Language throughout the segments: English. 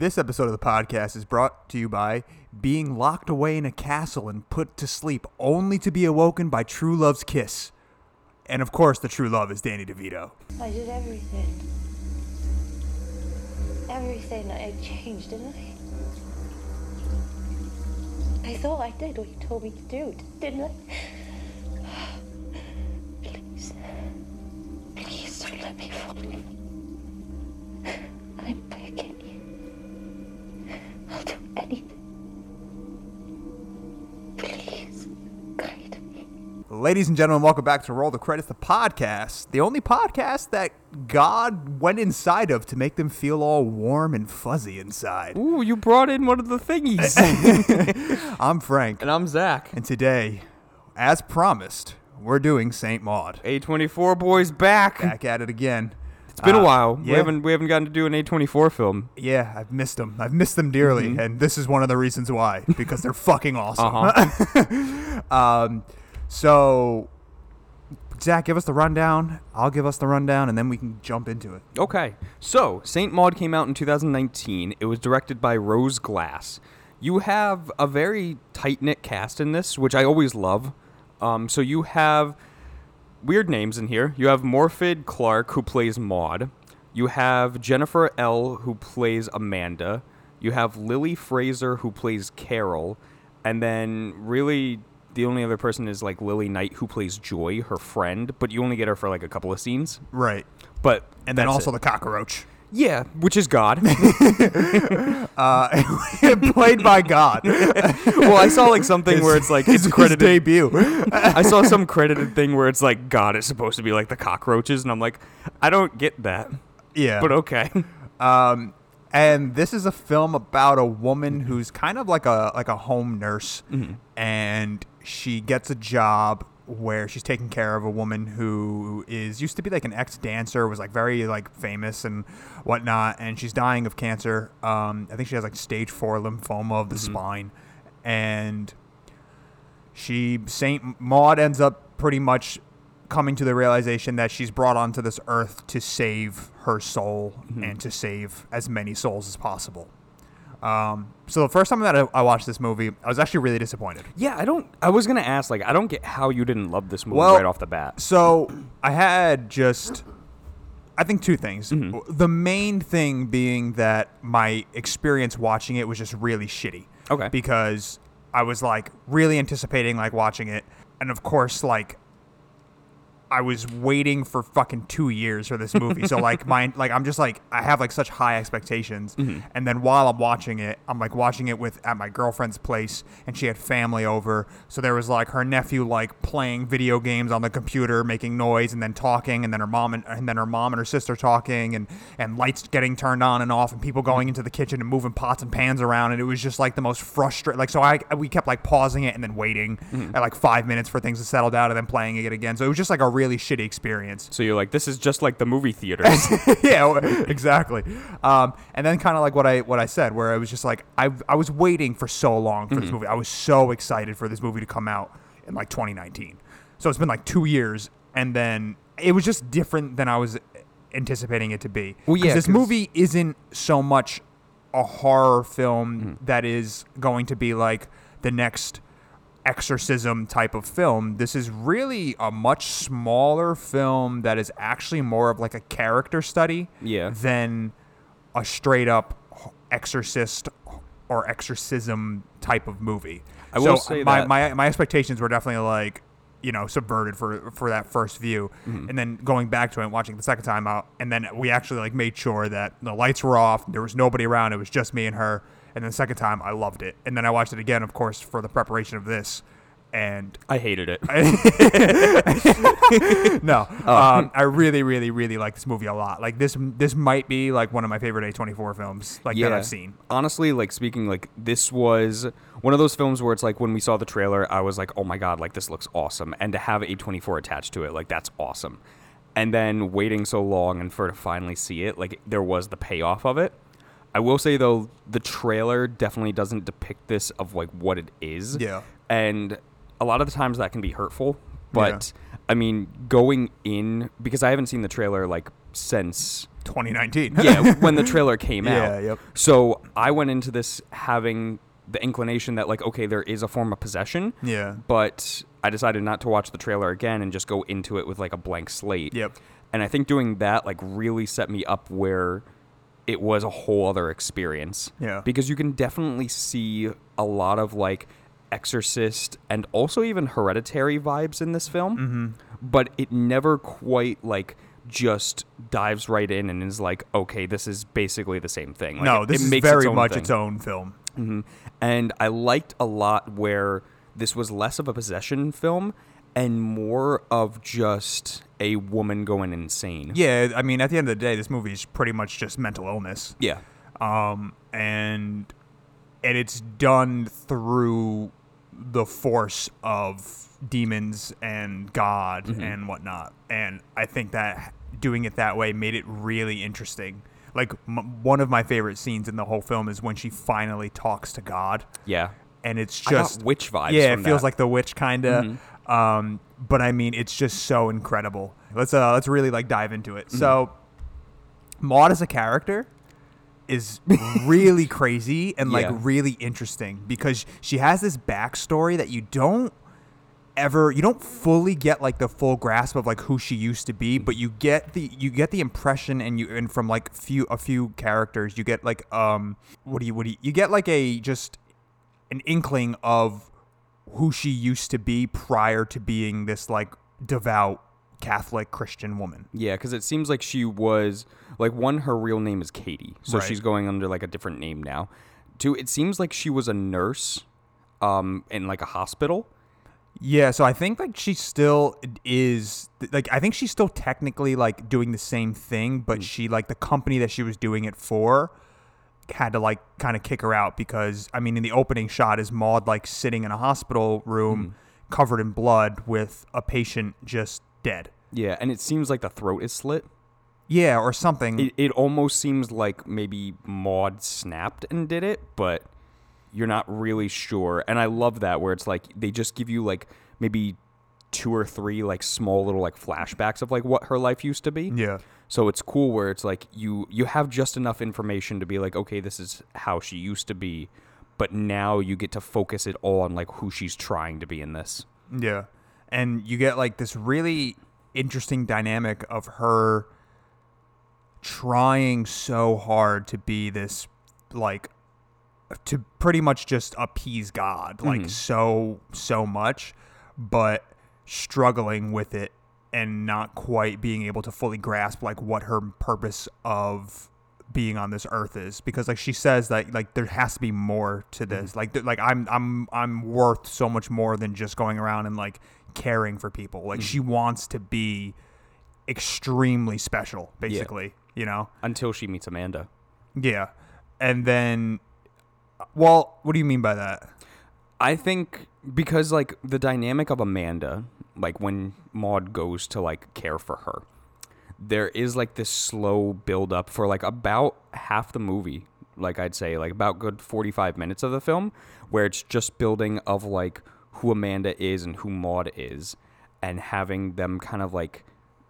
This episode of the podcast is brought to you by being locked away in a castle and put to sleep only to be awoken by true love's kiss. And of course, the true love is Danny DeVito. I did everything. Everything I changed, didn't I? I thought I did what you told me to do, didn't I? Please. Please don't let me fall. I'm begging. I'll do anything. Please, guide me. Ladies and gentlemen, welcome back to Roll the Credits, the podcast. The only podcast that God went inside of to make them feel all warm and fuzzy inside. Ooh, you brought in one of the thingies. I'm Frank, and I'm Zach. and today, as promised, we're doing Saint Maud. A24 boys back. Back at it again. It's been Uh, a while. Yeah. We haven't we haven't gotten to do an A24 film. Yeah, I've missed them. I've missed them dearly, Mm-hmm. and this is one of the reasons why because they're fucking awesome. Uh-huh. um, so, Zach, give us the rundown. I'll give us the rundown, and then we can jump into it. Okay. So, Saint Maud came out in 2019. It was directed by Rose Glass. You have a very tight-knit cast in this, which I always love. Um, so you have weird names in here. You have Morfydd Clark, who plays Maud. You have Jennifer L., who plays Amanda. You have Lily Frazer, who plays Carol. And then, really, the only other person is like Lily Knight, who plays Joy, her friend. But you only get her for like a couple of scenes. Right, But and then also it. the cockroach, yeah, which is God. uh, played by God. well, I saw like something where it's like it's his credited. debut. I saw some credited thing where it's like God is supposed to be like the cockroaches, and I'm like, I don't get that, yeah, but okay. Um, and this is a film about a woman who's kind of like a like a home nurse, and she gets a job where she's taking care of a woman who is used to be like an ex dancer, was like very like famous and whatnot, and she's dying of cancer. Um, I think she has like stage four lymphoma of the spine, and she Saint Maud ends up pretty much coming to the realization that she's brought onto this earth to save her soul and to save as many souls as possible. Um, so the first time that I, I watched this movie, I was actually really disappointed. Yeah, I don't. I was gonna ask, like, I don't get how you didn't love this movie Well- right off the bat. So I had just, I think two things. The main thing being that my experience watching it was just really shitty. Okay. Because I was like really anticipating like watching it, and of course like. I was waiting for fucking two years for this movie, so like my like I'm just like I have like such high expectations, mm-hmm. and then while I'm watching it, I'm like watching it with at my girlfriend's place, and she had family over, so there was like her nephew like playing video games on the computer, making noise, and then talking, and then her mom and, and then her mom and her sister talking, and and lights getting turned on and off, and people going mm-hmm. into the kitchen and moving pots and pans around, and it was just like the most frustrating. Like so, I we kept like pausing it and then waiting mm-hmm. at like five minutes for things to settle down, and then playing it again. So it was just like a really shitty experience. So you're like, this is just like the movie theaters. yeah, exactly. Um, and then kind of like what I what I said, where I was just like I I was waiting for so long for this movie. I was so excited for this movie to come out in like 2019. So it's been like two years, and then it was just different than I was anticipating it to be. Well, yeah, this movie isn't so much a horror film that is going to be like the next exorcism type of film. This is really a much smaller film that is actually more of like a character study Yeah. than a straight up exorcist or exorcism type of movie. I will so say my, that- my my expectations were definitely like you know subverted for for that first view Mm-hmm. and then going back to it and watching it the second time out and then we actually like made sure that the lights were off there was nobody around it was just me and her and then the second time I loved it and then I watched it again of course for the preparation of this and I hated it. no, Oh. um, I really, really, really like this movie a lot. Like this, this might be like one of my favorite A24 films like that I've seen. Honestly, like speaking, like this was one of those films where it's like when we saw the trailer, I was like, oh my god, like this looks awesome, and to have A24 attached to it, like that's awesome. And then waiting so long and for to finally see it, like there was the payoff of it. I will say though, the trailer definitely doesn't depict this of like what it is. Yeah. And a lot of the times that can be hurtful. But I mean, going in because I haven't seen the trailer like since 2019. yeah, when the trailer came Yeah, out. Yeah, yep. So I went into this having the inclination that like okay, there is a form of possession. Yeah. But I decided not to watch the trailer again and just go into it with like a blank slate. Yep. And I think doing that like really set me up where it was a whole other experience. Yeah. Because you can definitely see a lot of like Exorcist and also even Hereditary vibes in this film. Mm-hmm. But it never quite like just dives right in and is like, okay, this is basically the same thing. Like, no, it- this it is makes very own much thing. its own film. hmm And I liked a lot where this was less of a possession film and more of just a woman going insane. Yeah, I mean, at the end of the day, this movie is pretty much just mental illness. Yeah. um, and and it's done through the force of demons and God and whatnot. And I think that doing it that way made it really interesting. Like m- one of my favorite scenes in the whole film is when she finally talks to God, Yeah. and it's just witch vibes Yeah, it feels that. like the witch kind of. Um, but I mean, it's just so incredible. Let's uh, let's really like dive into it. So, Maud as a character is really crazy and like Yeah. really interesting because she has this backstory that you don't ever you don't fully get like the full grasp of like who she used to be but you get the you get the impression and you and from like few a few characters you get like um what do you what do you you get like a just an inkling of who she used to be prior to being this like devout Catholic Christian woman. Yeah, because it seems like she was like one. Her real name is Katie, so Right. she's going under like a different name now. Two, it seems like she was a nurse, um, in like a hospital. Yeah, so I think like she still is like I think she's still technically like doing the same thing, but she like the company that she was doing it for had to like kind of kick her out because I mean in the opening shot is Maud like sitting in a hospital room mm-hmm. covered in blood with a patient just dead. Yeah, and it seems like the throat is slit. Yeah, or something. It, it almost seems like maybe Maud snapped and did it, but you're not really sure. And I love that where it's like they just give you like maybe two or three like small little like flashbacks of like what her life used to be. yeah. So it's cool where it's like you you have just enough information to be like, okay, this is how she used to be, but now you get to focus it all on like who she's trying to be in this. Yeah. And you get like this really interesting dynamic of her trying so hard to be this like to pretty much just appease God, like mm-hmm. so so much, but struggling with it and not quite being able to fully grasp like what her purpose of being on this earth is. Because like she says that like there has to be more to mm-hmm. this. Like th- like I'm I'm I'm worth so much more than just going around and like caring for people. Like mm-hmm. she wants to be extremely special basically you know? Until she meets Amanda. yeah. And then uh, well what do you mean by that? I think because like the dynamic of Amanda, like when Maud goes to like care for her, there is like this slow build up for like about half the movie. Like I'd say, like about good forty five minutes of the film, where it's just building of like who Amanda is and who Maud is, and having them kind of like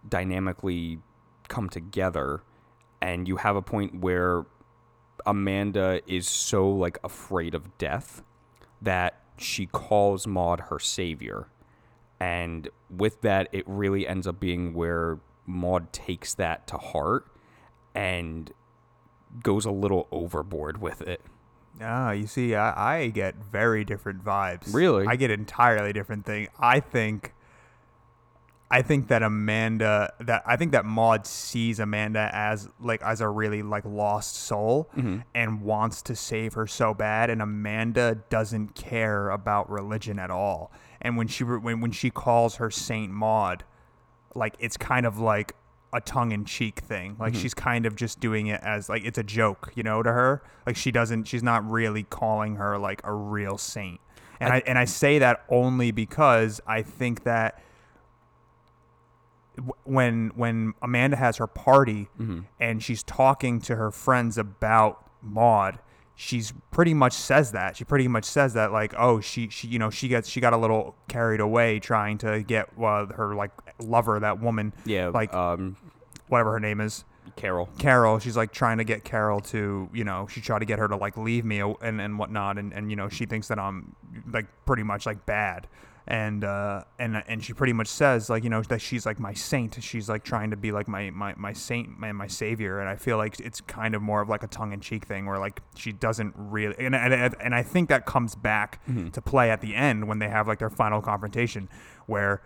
dynamically come together, and you have a point where Amanda is so like afraid of death that she calls Maud her savior. And with that, it really ends up being where Maud takes that to heart and goes a little overboard with it. Ah, you see, I, I get very different vibes. Really? I get entirely different thing. I think, I think that Amanda, that I think that Maud sees Amanda as like as a really like lost soul mm-hmm. and wants to save her so bad, and Amanda doesn't care about religion at all. And when she when when she calls her Saint Maud, like it's kind of like a tongue-in-cheek thing. Like mm-hmm. she's kind of just doing it as like it's a joke you know to her. Like she doesn't she's not really calling her like a real saint. And I, and I say that only because I think that when when Amanda has her party and she's talking to her friends about Maud, she's pretty much says that. She pretty much says that like, oh, she she you know she gets she got a little carried away trying to get uh, her like lover, that woman, Yeah, like um, whatever her name is. Carol. Carol, she's like trying to get Carol to, you know, she tried to get her to like leave me and, and whatnot. And, and, you know, she thinks that I'm like pretty much like bad. And, uh, and, uh, and she pretty much says like, you know, that she's like my saint. She's like trying to be like my, my, my saint, my, my savior. And I feel like it's kind of more of like a tongue in cheek thing where like she doesn't really, and, and, and I think that comes back mm-hmm. to play at the end when they have like their final confrontation where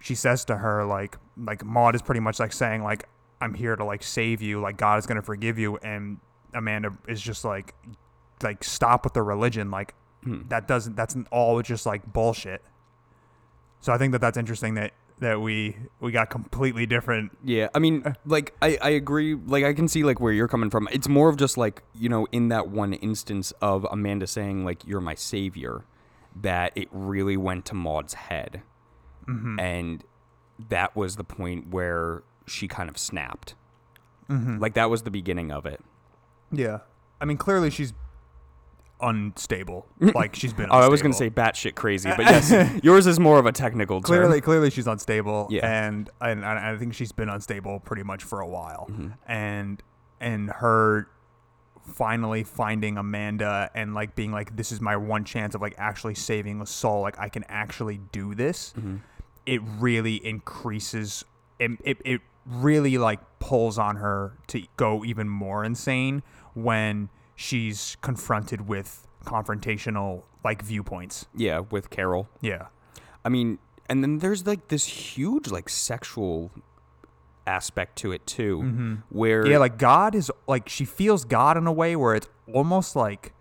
she says to her like like Maud is pretty much like saying like I'm here to like save you like God is gonna forgive you and Amanda is just like like stop with the religion like hmm. that doesn't that's all just like bullshit. So I think that that's interesting that that we we got completely different. Yeah, I mean, uh. like I, I agree. Like I can see like where you're coming from. It's more of just like you know, in that one instance of Amanda saying like "You're my savior," that it really went to Maud's head, mm-hmm. and that was the point where she kind of snapped. Mm-hmm. Like that was the beginning of it. Yeah, I mean clearly she's unstable. Like she's been. Oh, I was gonna say batshit crazy, but yes, yours is more of a technical term. clearly clearly she's unstable Yeah. and, and and i think she's been unstable pretty much for a while Mm-hmm. and and her finally finding amanda and like being like this is my one chance of like actually saving a soul like i can actually do this Mm-hmm. it really increases it, it, it really like pulls on her to go even more insane when she's confronted with confrontational like viewpoints Yeah, with Carol. yeah I mean, and then there's like this huge like sexual aspect to it too, mm-hmm. where Yeah, like God is like she feels God in a way where it's almost like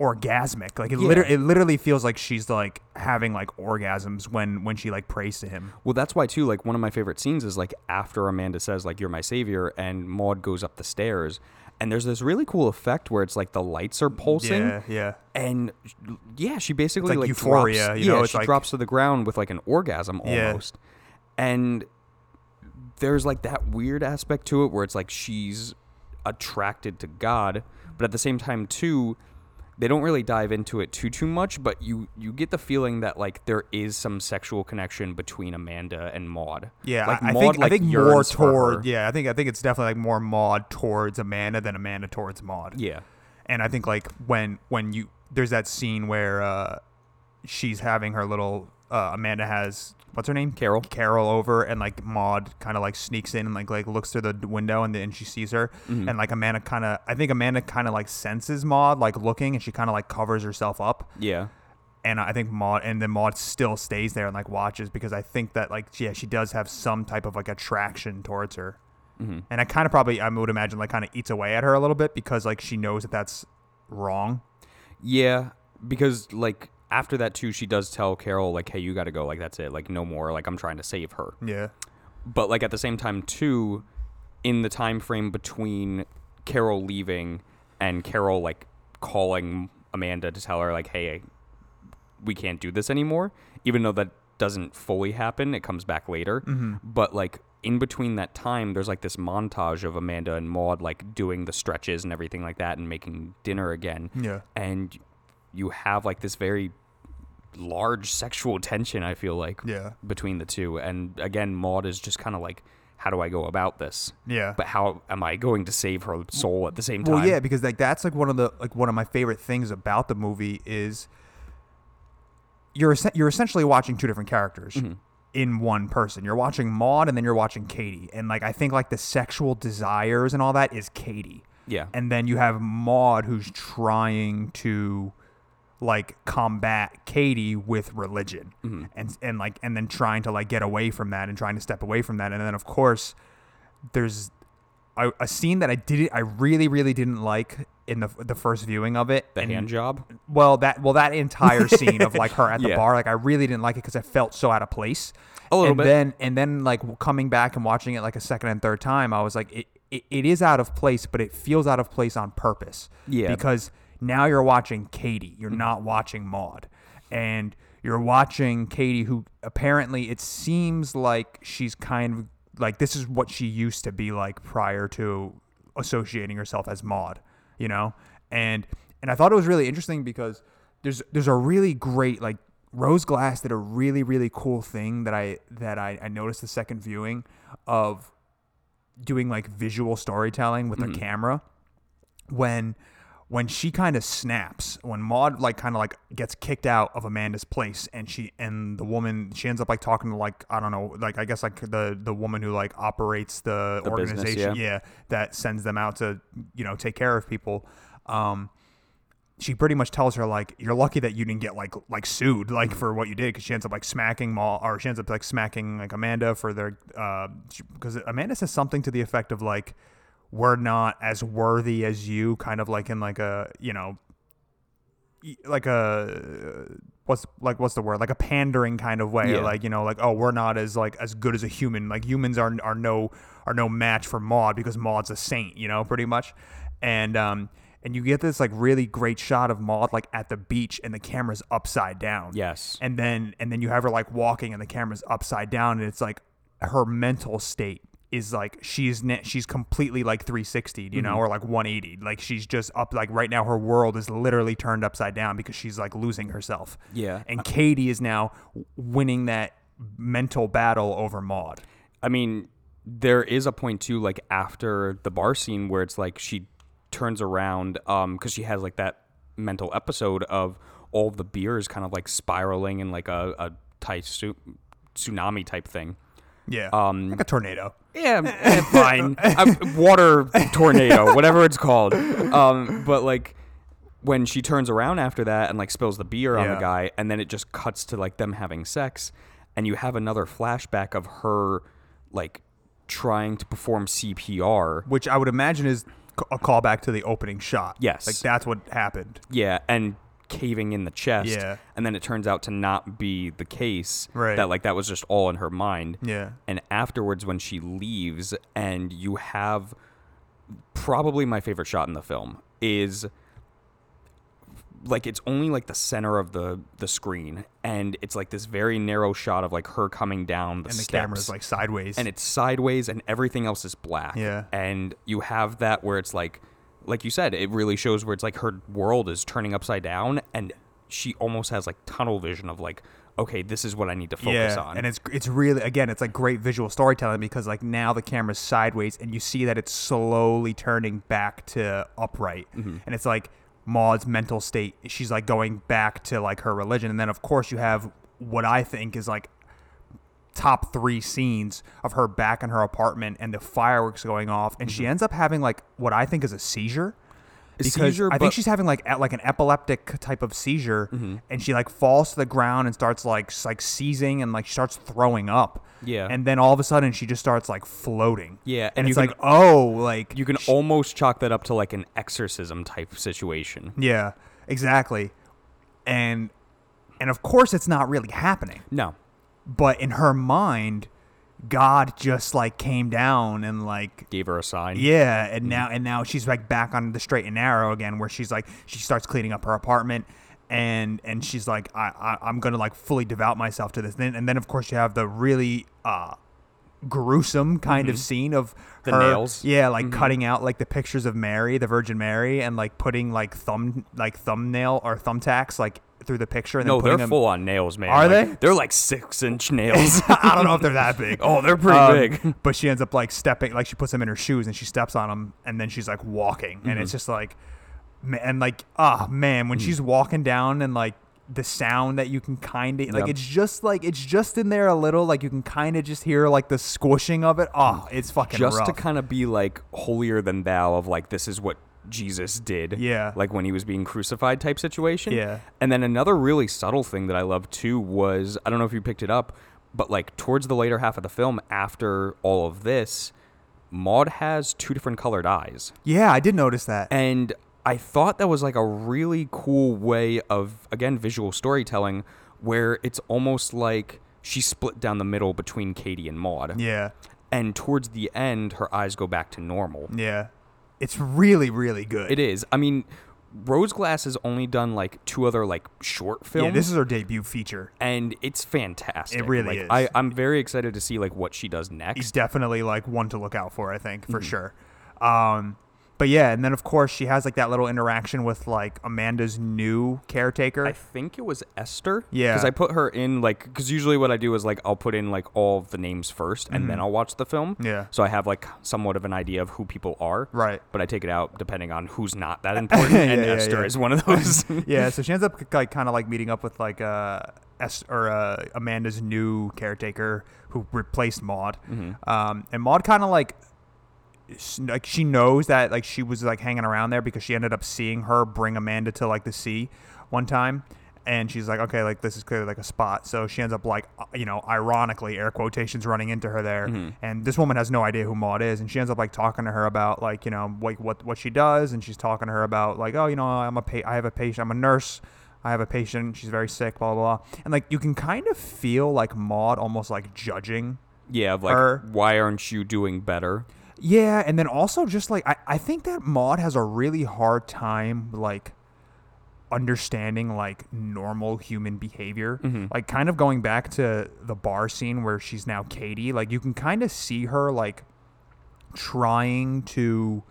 orgasmic. Like it, Yeah. liter- it literally feels like she's like having like orgasms when when she like prays to him. Well, that's why too. Like one of my favorite scenes is like after Amanda says like "You're my savior" and Maud goes up the stairs, and there's this really cool effect where it's like the lights are pulsing, Yeah, yeah. and yeah, she basically like like, euphoria, drops, you know, yeah, she like- drops to the ground with like an orgasm Yeah. almost, and there's like that weird aspect to it where it's like she's attracted to God, but at the same time too. They don't really dive into it too too much, but you you get the feeling that like there is some sexual connection between Amanda and Maud. Yeah, like I, Maud, think like, I think more toward yeah, I think I think it's definitely like more Maud towards Amanda than Amanda towards Maud. Yeah. and I think like when when you there's that scene where uh, she's having her little uh, Amanda has what's her name Carol. Carol over and like Maud kind of like sneaks in and like like looks through the window and then she sees her Mm-hmm. and like Amanda kind of I think Amanda kind of like senses Maud like looking and she kind of like covers herself up Yeah. and I think Maud and then Maud still stays there and like watches because I think that like yeah she does have some type of like attraction towards her Mm-hmm. and I kind of probably I would imagine like kind of eats away at her a little bit because like she knows that that's wrong Yeah, because like after that too, she does tell Carol like, "Hey, you got to go. Like that's it. Like no more. Like I'm trying to save her." yeah But like at the same time too, in the time frame between Carol leaving and Carol like calling Amanda to tell her like, "Hey, we can't do this anymore," even though that doesn't fully happen, it comes back later. Mm-hmm. But like in between that time, there's like this montage of Amanda and Maud like doing the stretches and everything like that and making dinner again yeah and you have like this very large sexual tension i feel like Yeah. between the two. And again maud is just kind of like how do i go about this? Yeah. But how am i going to save her soul at the same time Well, yeah, because like that's like one of the like one of my favorite things about the movie is you're you're essentially watching two different characters Mm-hmm. in one person. You're watching Maud and then you're watching Katie, and like I think like the sexual desires and all that is Katie, yeah. And then you have Maud who's trying to like combat Katie with religion, Mm-hmm. and and like and then trying to like get away from that and trying to step away from that, and then of course there's a, a scene that I didn't, I really, really didn't like in the the first viewing of it. the and, hand job Well, that well that entire scene of like her at the Yeah. bar, like I really didn't like it because it felt so out of place. A little and bit. then and then like coming back and watching it like a second and third time, I was like, it, it, it is out of place, but it feels out of place on purpose. Yeah. Because now you're watching Katie, you're not watching Maud, and you're watching Katie, who apparently it seems like she's kind of like this is what she used to be like prior to associating herself as Maud, you know? And and I thought it was really interesting because there's there's a really great like Rose Glass did a really really cool thing that I that I, I noticed the second viewing of doing like visual storytelling with Mm-hmm. the camera when when she kind of snaps when maud like kind of like gets kicked out of amanda's place and she and the woman she ends up like talking to like i don't know like i guess like the the woman who like operates the, The business, organization yeah. yeah that sends them out to you know take care of people um she pretty much tells her like you're lucky that you didn't get like like sued like for what you did because she ends up like smacking Maud or she ends up like smacking like Amanda for their uh because Amanda says something to the effect of like we're not as worthy as you kind of like in like a you know like a what's like what's the word? Like a pandering kind of way. Yeah. like you know like oh we're not as like as good as a human. Like humans are are no are no match for Maud because Maud's a saint you know pretty much. And um and you get this like really great shot of Maud like at the beach and the camera's upside down. Yes. and then and then you have her like walking and the camera's upside down and it's like her mental state is like she's she's completely like 360 you know or like 180 like she's just up like right now her world is literally turned upside down because she's like losing herself. Yeah. and Katie is now winning that mental battle over Maud. I mean, there is a point too, like after the bar scene where it's like she turns around, um, because she has like that mental episode of all of the beers kind of like spiraling in like a a tsunami type thing. yeah. Um, like a tornado Yeah, eh, fine. Uh, water tornado, whatever it's called. Um, but like when she turns around after that and like spills the beer on the Yeah. guy, and then it just cuts to like them having sex, and you have another flashback of her like trying to perform CPR. which I would imagine is c- a callback to the opening shot Yes. like that's what happened Yeah, and caving in the chest. Yeah. And then it turns out to not be the case. Right. That like that was just all in her mind. yeah and afterwards when she leaves and you have probably my favorite shot in the film is like it's only like the center of the the screen and it's like this very narrow shot of like her coming down the and the steps camera's like sideways and it's sideways and everything else is black Yeah. and you have that where it's like like you said it really shows where it's like her world is turning upside down and she almost has like tunnel vision of like okay this is what i need to focus on And it's it's really again, it's like great visual storytelling because like now the camera's sideways and you see that it's slowly turning back to upright. Mm-hmm. And it's like Maud's mental state, she's like going back to like her religion. And then of course you have what I think is like top three scenes of her back in her apartment and the fireworks going off and she ends up having like what I think is a seizure. A Because seizure, I think she's having like like an epileptic type of seizure, Mm-hmm. and she like falls to the ground and starts like like seizing and like starts throwing up. Yeah. and then all of a sudden she just starts like floating. Yeah, and, and it's you like oh, like You can almost chalk that up to like an exorcism type situation. yeah, exactly, and and of course it's not really happening, No. But in her mind, God just like came down and like Gave her a sign. Yeah, and mm-hmm. now and now she's like back on the straight and narrow again, where she's like she starts cleaning up her apartment, and and she's like I, I I'm gonna like fully devout myself to this. Then and then of course you have the really uh gruesome kind of mm-hmm. scene of The her, nails. Yeah, like mm-hmm. cutting out like the pictures of Mary, the Virgin Mary, and like putting like thumb like thumbnail or thumbtacks like through the picture. And No, then putting they're them, full on nails, man. Are Like, they? They're like six inch nails. I don't know if they're that big. oh, they're pretty Um, big. But she ends up like stepping, like she puts them in her shoes and she steps on them, and then she's like walking, and Mm-hmm. it's just like, and like, ah, man, Mm. when she's walking down and like the sound that you can kind of like, Yep. it's just like it's just in there a little, like you can kind of just hear like the squishing of it. Oh, it's fucking Just rough. to kind of be like holier than thou of like this is what Jesus did. Yeah. Like when he was being crucified type situation. Yeah. And then another really subtle thing that I love too was I don't know if you picked it up, but like towards the later half of the film, after all of this, Maud has two different colored eyes. yeah, I did notice that. And I thought that was like a really cool way of, again, visual storytelling where it's almost like she's split down the middle between Katie and Maud. yeah, And towards the end, her eyes go back to normal. yeah, it's really really good. It is. I mean, Rose Glass has only done like two other like short films. Yeah, this is her debut feature. and it's fantastic. It really like, is. I, I'm very excited to see like what she does next. he's definitely like one to look out for. I think Mm-hmm. for sure. Um, but yeah, and then of course she has like that little interaction with like Amanda's new caretaker. I think it was Esther. Yeah. Because I put her in like because usually what I do is like I'll put in like all of the names first and then I'll watch the film. Mm-hmm. Yeah. So I have like somewhat of an idea of who people are. Right. But I take it out depending on who's not that important, Yeah, and yeah, Esther yeah. is one of those. yeah, so she ends up like kind of like meeting up with like uh Es- or uh, Amanda's new caretaker who replaced Maud. Um, and Maud kind of like like she knows that like she was like hanging around there because she ended up seeing her bring Amanda to like the sea one time. And she's like, okay, like this is clearly like a spot. So she ends up like, uh, you know, ironically, air quotations running into her there. And this woman has no idea who Maud is, and she ends up like talking to her about like, you know, like what what she does, and she's talking to her about like, oh, you know, I'm a pa- I have a patient, I'm a nurse, I have a patient, she's very sick, blah blah blah. And like you can kind of feel like Maud almost like judging yeah. of, Like, Her- why aren't you doing better? Yeah, and then also just like I, I think that Maud has a really hard time like understanding like normal human behavior. Mm-hmm. Like kind of going back to the bar scene where she's now Katie, like you can kind of see her like trying to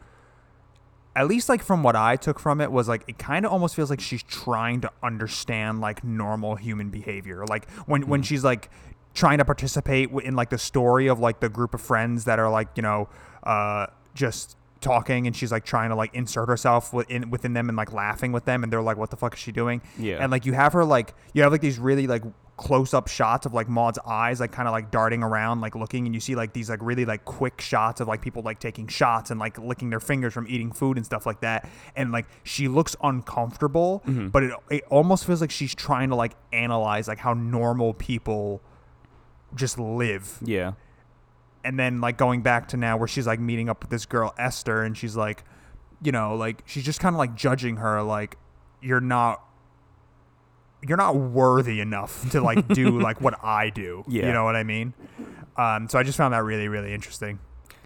at least like from what I took from it was like it kind of almost feels like she's trying to understand like normal human behavior. Like when when mm-hmm. she's like trying to participate in like the story of like the group of friends that are like you know uh just talking and she's like trying to like insert herself within within them and like laughing with them and they're like what the fuck is she doing Yeah. and like you have her like you have like these really like close up shots of like Maud's eyes like kind of like darting around like looking and you see like these like really like quick shots of like people like taking shots and like licking their fingers from eating food and stuff like that and like she looks uncomfortable but it it almost feels like she's trying to like analyze like how normal people just live Yeah. And then like going back to now where she's like meeting up with this girl Esther and she's like you know like she's just kind of like judging her like you're not you're not worthy enough to like do like what I do. Yeah. you know what I mean? Um so I just found that really really interesting.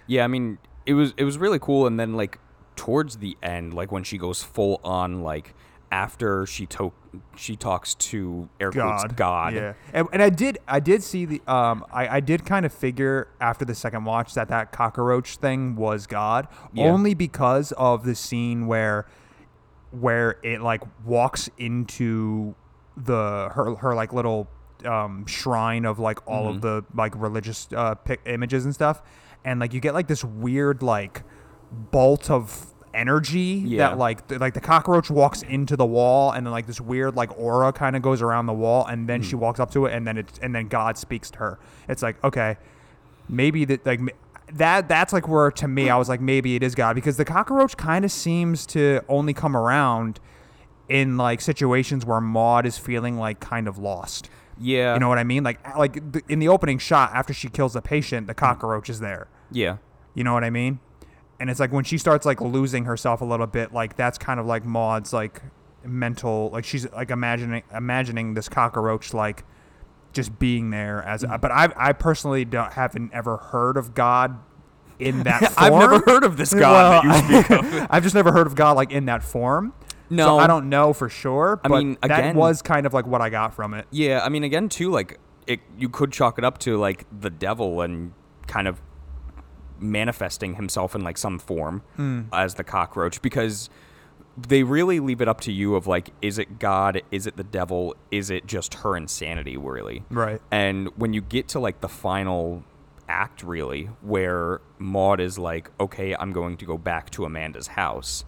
Yeah, I mean, it was it was really cool, and then like towards the end, like when she goes full on, like after she to- she talks to air quotes God God. yeah and, and I did I did see the um I, I did kind of figure after the second watch that that cockroach thing was God Yeah. only because of the scene where where it like walks into the her her like little um shrine of like all Mm-hmm. of the like religious uh pic- images and stuff and like you get like this weird like bolt of energy Yeah. that like th- like the cockroach walks into the wall and then like this weird like aura kind of goes around the wall and then Hmm. she walks up to it and then it and then God speaks to her. It's like okay, maybe that like that that's like where to me I was like maybe it is God because the cockroach kind of seems to only come around in like situations where Maud is feeling like kind of lost. Yeah. You know what I mean? Like like th- in the opening shot after she kills the patient, the cockroach is there. Yeah. You know what I mean? And it's like when she starts like losing herself a little bit, like that's kind of like Maud's like mental, like she's like imagining imagining this cockroach like just being there as. Mm. But I I personally don't haven't ever heard of God in that form. I've never heard of this God that you speak of. I've just never heard of God like in that form. No. so I don't know for sure. I But mean, that again- was kind of like what I got from it. Yeah, I mean, again, too, like it, you could chalk it up to like the devil and kind of manifesting himself in like some form Hmm. as the cockroach because they really leave it up to you of like, is it God? Is it the devil? Is it just her insanity, really? Right. And when you get to like the final act, really, where Maud is like, okay, I'm going to go back to Amanda's house,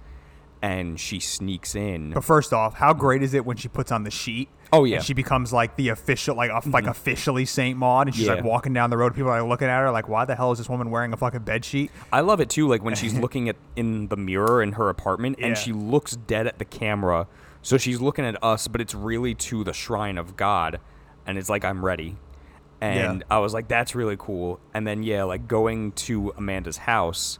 and she sneaks in. But first off, how great is it when she puts on the sheet? Oh, yeah. And she becomes like the official, like like officially Saint Maud, and she's like walking down the road. People are like looking at her, like, why the hell is this woman wearing a fucking bed sheet? I love it too, like when she's looking at in the mirror in her apartment Yeah. and she looks dead at the camera. So she's looking at us, but it's really to the shrine of God, and it's like I'm ready. And Yeah. I was like, that's really cool. And then yeah, like going to Amanda's house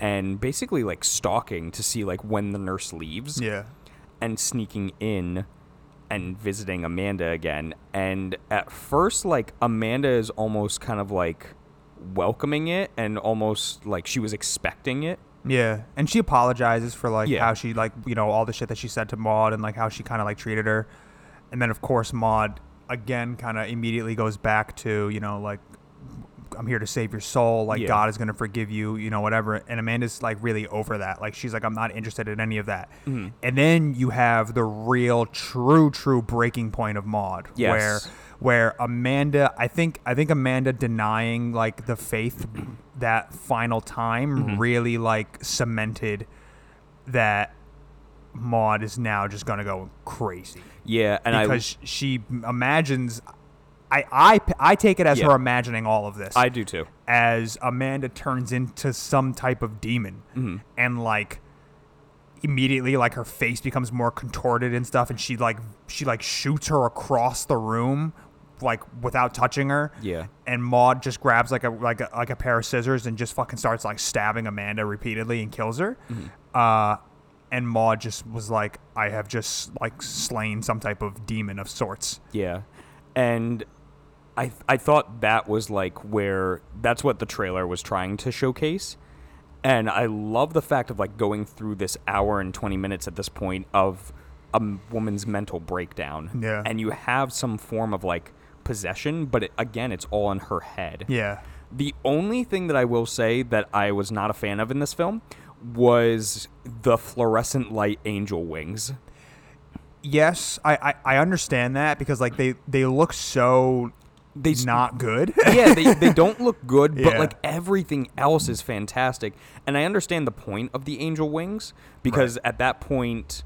and basically like stalking to see like when the nurse leaves Yeah, and sneaking in and visiting Amanda again. And at first, like, Amanda is almost kind of like welcoming it and almost like she was expecting it. yeah, and she apologizes for like Yeah. how she like you know all the shit that she said to Maud and like how she kind of like treated her, and then of course Maud again kind of immediately goes back to you know like I'm here to save your soul. Like Yeah. God is gonna forgive you, you know, whatever. And Amanda's like really over that. Like she's like, I'm not interested in any of that. Mm-hmm. And then you have the real, true, true breaking point of Maud, Yes. where where Amanda, I think, I think Amanda denying like the faith that final time Mm-hmm. really like cemented that Maud is now just gonna go crazy Yeah, and because she imagines. I, I, I take it as Yeah. her imagining all of this I do too. as Amanda turns into some type of demon Mm-hmm. and like immediately like her face becomes more contorted and stuff and she like she like shoots her across the room like without touching her Yeah. and Maud just grabs like a like a like a pair of scissors and just fucking starts like stabbing Amanda repeatedly and kills her Mm-hmm. uh and Maud just was like I have just like slain some type of demon of sorts Yeah, and I I thought that was like where that's what the trailer was trying to showcase, and I love the fact of like going through this hour and twenty minutes at this point of a m- woman's mental breakdown. Yeah. and you have some form of like possession, but it, again, it's all in her head. yeah The only thing that I will say that I was not a fan of in this film was the fluorescent light angel wings. yes I, I I understand that because like they they look so They not good yeah, they, they don't look good, but Yeah. like everything else is fantastic. And I understand the point of the angel wings because at that point,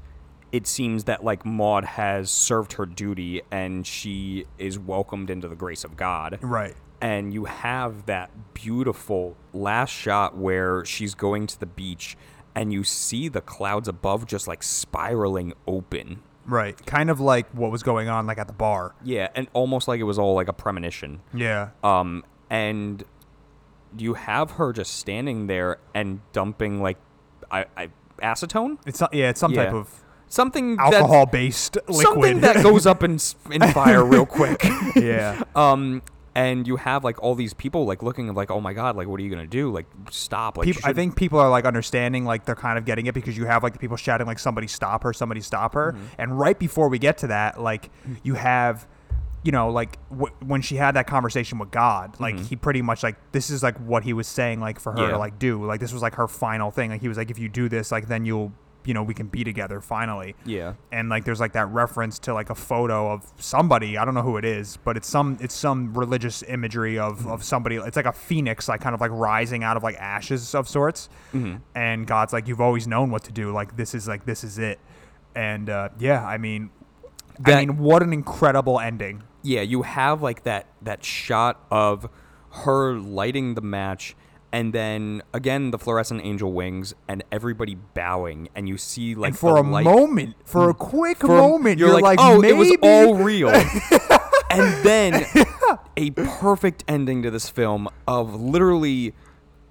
it seems that like Maud has served her duty and she is welcomed into the grace of God. right And you have that beautiful last shot where she's going to the beach and you see the clouds above just like spiraling open. Right. Kind of like what was going on like at the bar. Yeah, and almost like it was all like a premonition. Yeah. Um, and you have her just standing there and dumping like I, I acetone, It's not yeah, it's some type of something alcohol based liquid. something that goes up in in fire real quick. yeah. Um, and you have like all these people like looking like, oh my god, like what are you gonna do? Like stop. Like People, I think people are like understanding, like they're kind of getting it because you have like the people shouting like somebody stop her, somebody stop her, Mm-hmm. and right before we get to that, like you have, you know, like w- when she had that conversation with God, like he pretty much like this is like what he was saying, like for her Mm-hmm. Yeah. to like do, like this was like her final thing, like he was like if you do this, like then you'll, you know, we can be together finally. yeah. and like there's like that reference to like a photo of somebody i don't know who it is but it's some it's some religious imagery of of somebody it's like a phoenix like kind of like rising out of like ashes of sorts. And god's like you've always known what to do like this is like this is it. And uh yeah i mean i mean what an incredible ending. Yeah, you have like that that shot of her lighting the match and then again the fluorescent angel wings and everybody bowing and you see like and for a light- moment for a quick for a- moment you're, like, oh maybe it was all real and then a perfect ending to this film of literally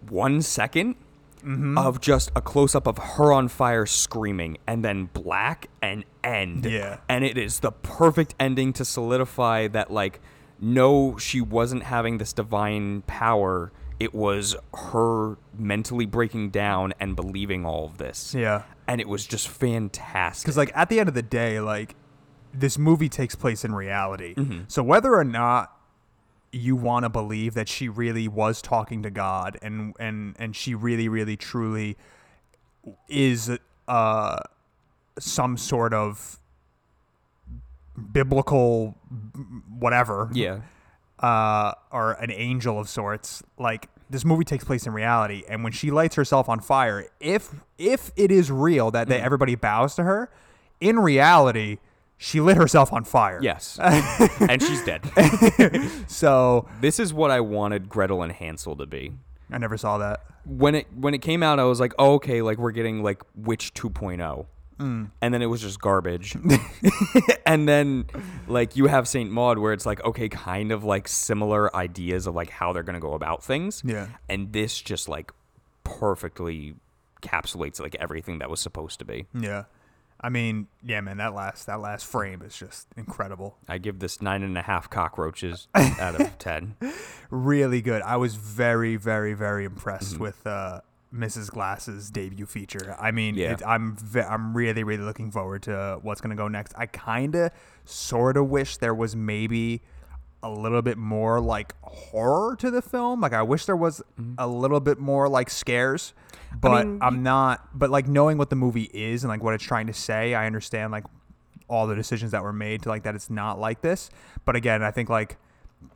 one second Mm-hmm. of just a close-up of her on fire screaming and then black and end Yeah. and it is the perfect ending to solidify that like no she wasn't having this divine power it was her mentally breaking down and believing all of this. Yeah. And it was just fantastic. Because like at the end of the day like this movie takes place in reality. Mm-hmm. so whether or not you want to believe that she really was talking to god and and and she really really truly is uh some sort of biblical whatever yeah uh, or an angel of sorts. Like this movie takes place in reality, and when she lights herself on fire, if if it is real that Mm. they, everybody bows to her, in reality, she lit herself on fire. Yes. and she's dead. So This is what I wanted Gretel and Hansel to be. I never saw that. When it when it came out, I was like, oh, okay, like we're getting like Witch 2.0. Mm. And then it was just garbage. and then like you have Saint Maud where it's like, okay, kind of like similar ideas of like how they're gonna go about things. Yeah. And this just like perfectly encapsulates like everything that was supposed to be. Yeah. I mean, yeah, man, that last that last frame is just incredible. I give this nine and a half cockroaches out of ten. Really good. I was very, very, very impressed Mm-hmm. with uh, Mrs. Glass's debut feature. I mean, Yeah. it, I'm ve- I'm really, really looking forward to what's gonna go next. I kind of, sort of wish there was maybe a little bit more like horror to the film. Like I wish there was mm-hmm. a little bit more like scares, but mean, I'm not. But like knowing what the movie is and like what it's trying to say, I understand like all the decisions that were made to like that it's not like this. But again, I think like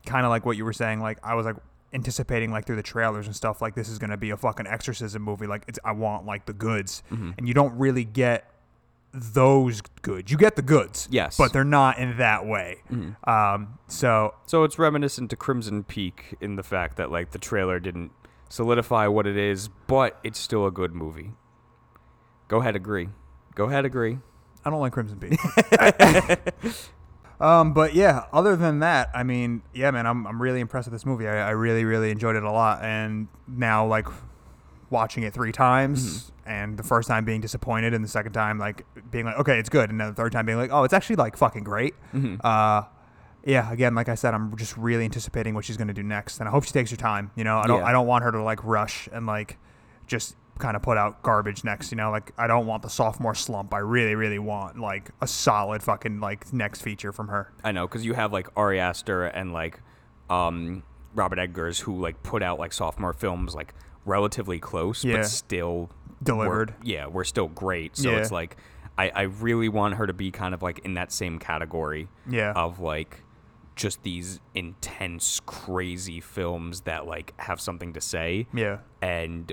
kind of like what you were saying. Like I was like anticipating like through the trailers and stuff like this is gonna be a fucking exorcism movie. Like it's I want like the goods, and you don't really get those goods. You get the goods, Yes. but they're not in that way. Um, so So it's reminiscent to Crimson Peak in the fact that like the trailer didn't solidify what it is, but it's still a good movie. Go ahead, agree. Go ahead, agree. I don't like Crimson Peak. um, but yeah, other than that, I mean, yeah, man, I'm I'm really impressed with this movie. I, I really really enjoyed it a lot, and now like watching it three times, and the first time being disappointed, and the second time like being like, okay, it's good, and then the third time being like, oh, it's actually like fucking great. Uh, yeah, again, like I said, I'm just really anticipating what she's gonna do next, and I hope she takes her time. You know, I don't Yeah. I don't want her to like rush and like just kind of put out garbage next. You know, like I don't want the sophomore slump. I really, really want like a solid fucking like next feature from her. I know because you have like Ari Aster and like um, Robert Eggers who like put out like sophomore films like relatively close, Yeah. but still Delivered. Were, yeah, we're still great. So Yeah. it's like I, I really want her to be kind of like in that same category. Yeah. Of like just these intense, crazy films that like have something to say Yeah, and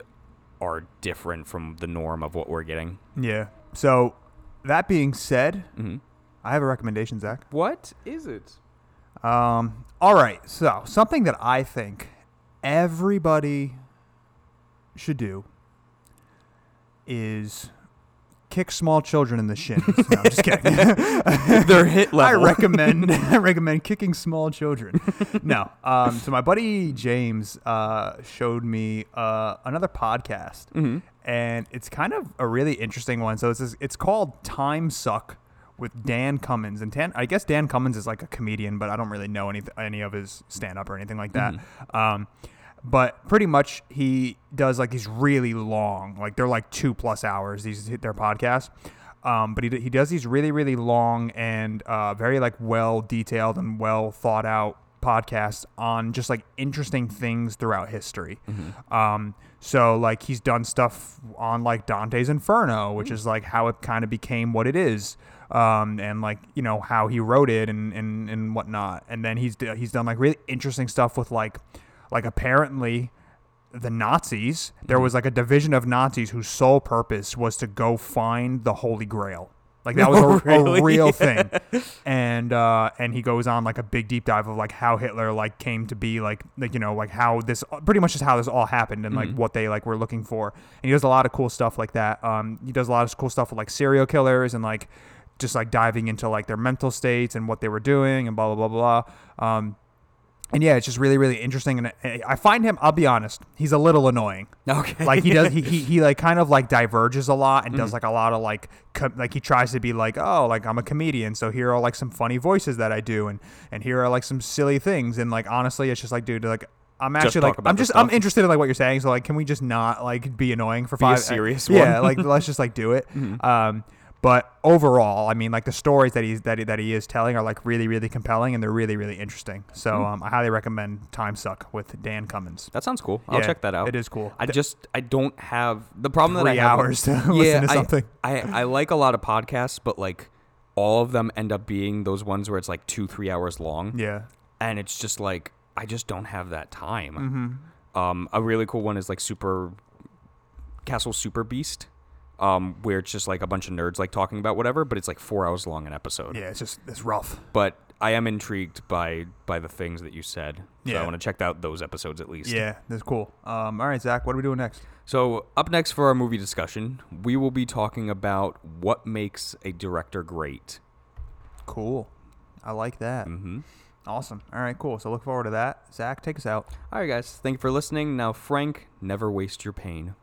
are different from the norm of what we're getting. yeah. So that being said, Mm-hmm. I have a recommendation, Zach. What is it? Um, all right. So something that I think everybody should do is kick small children in the shins. No, I'm just kidding. They're hit I recommend I recommend kicking small children. no. Um, so my buddy James uh, showed me uh, another podcast, Mhm. and it's kind of a really interesting one. So it's this, it's called Time Suck with Dan Cummins, and Dan, I guess Dan Cummins is like a comedian, but I don't really know any any of his stand up or anything like that. Um, but pretty much he does like these really long, like they're like two plus hours. These hit their podcasts. Um, but he, he does these really really long and uh, very like well detailed and well thought out podcasts on just like interesting things throughout history. Um, so like he's done stuff on like Dante's Inferno, which is like how it kind of became what it is. Um, and like you know how he wrote it and, and, and whatnot. And then he's he's done like really interesting stuff with like like apparently the Nazis, there was like a division of Nazis whose sole purpose was to go find the Holy Grail. Like that was a, Really? a real thing. And uh, and he goes on like a big deep dive of like how Hitler like came to be like like you know like how this pretty much just how this all happened and like what they like were looking for. And he does a lot of cool stuff like that. Um, he does a lot of cool stuff with like serial killers and like just like diving into like their mental states and what they were doing and blah blah blah blah. Um, and yeah, it's just really, really interesting. And I- I find him, I'll be honest, he's a little annoying. Okay. Like he does, he, he, he like kind of like diverges a lot and Mm-hmm. does like a lot of like, like he tries to be like, oh, like I'm a comedian. So here are like some funny voices that I do. And, and here are like some silly things. And like, honestly, it's just like, dude, like, I'm actually like, I'm just, I'm interested in like what you're saying. So like, can we just not like be annoying for Be a five? serious Yeah. one. like let's just like do it. Mm-hmm. Um, but overall, I mean, like the stories that he's that he, that he is telling are like really, really compelling, and they're really, really interesting. So Mm-hmm. um, I highly recommend Time Suck with Dan Cummins. that sounds cool. I'll Yeah, check that out. It is cool. I just I don't have the problem Three that I have hours to yeah, listen to I- something. I, I like a lot of podcasts, but like all of them end up being those ones where it's like two three hours long, yeah, and it's just like I just don't have that time. Mm-hmm. Um, a really cool one is like Super Castle Super Beast, um, where it's just like a bunch of nerds like talking about whatever, but it's like four hours long an episode. yeah. It's just it's rough. But I am intrigued by by the things that you said, so Yeah. I want to check out those episodes at least. Yeah, that's cool. Um, all right, Zach, what are we doing next? So, up next for our movie discussion, we will be talking about what makes a director great. Cool. I like that. Mm-hmm. Awesome. All right, cool. So look forward to that. Zach, take us out. All right, guys. Thank you for listening. Now, Frank, never waste your pain.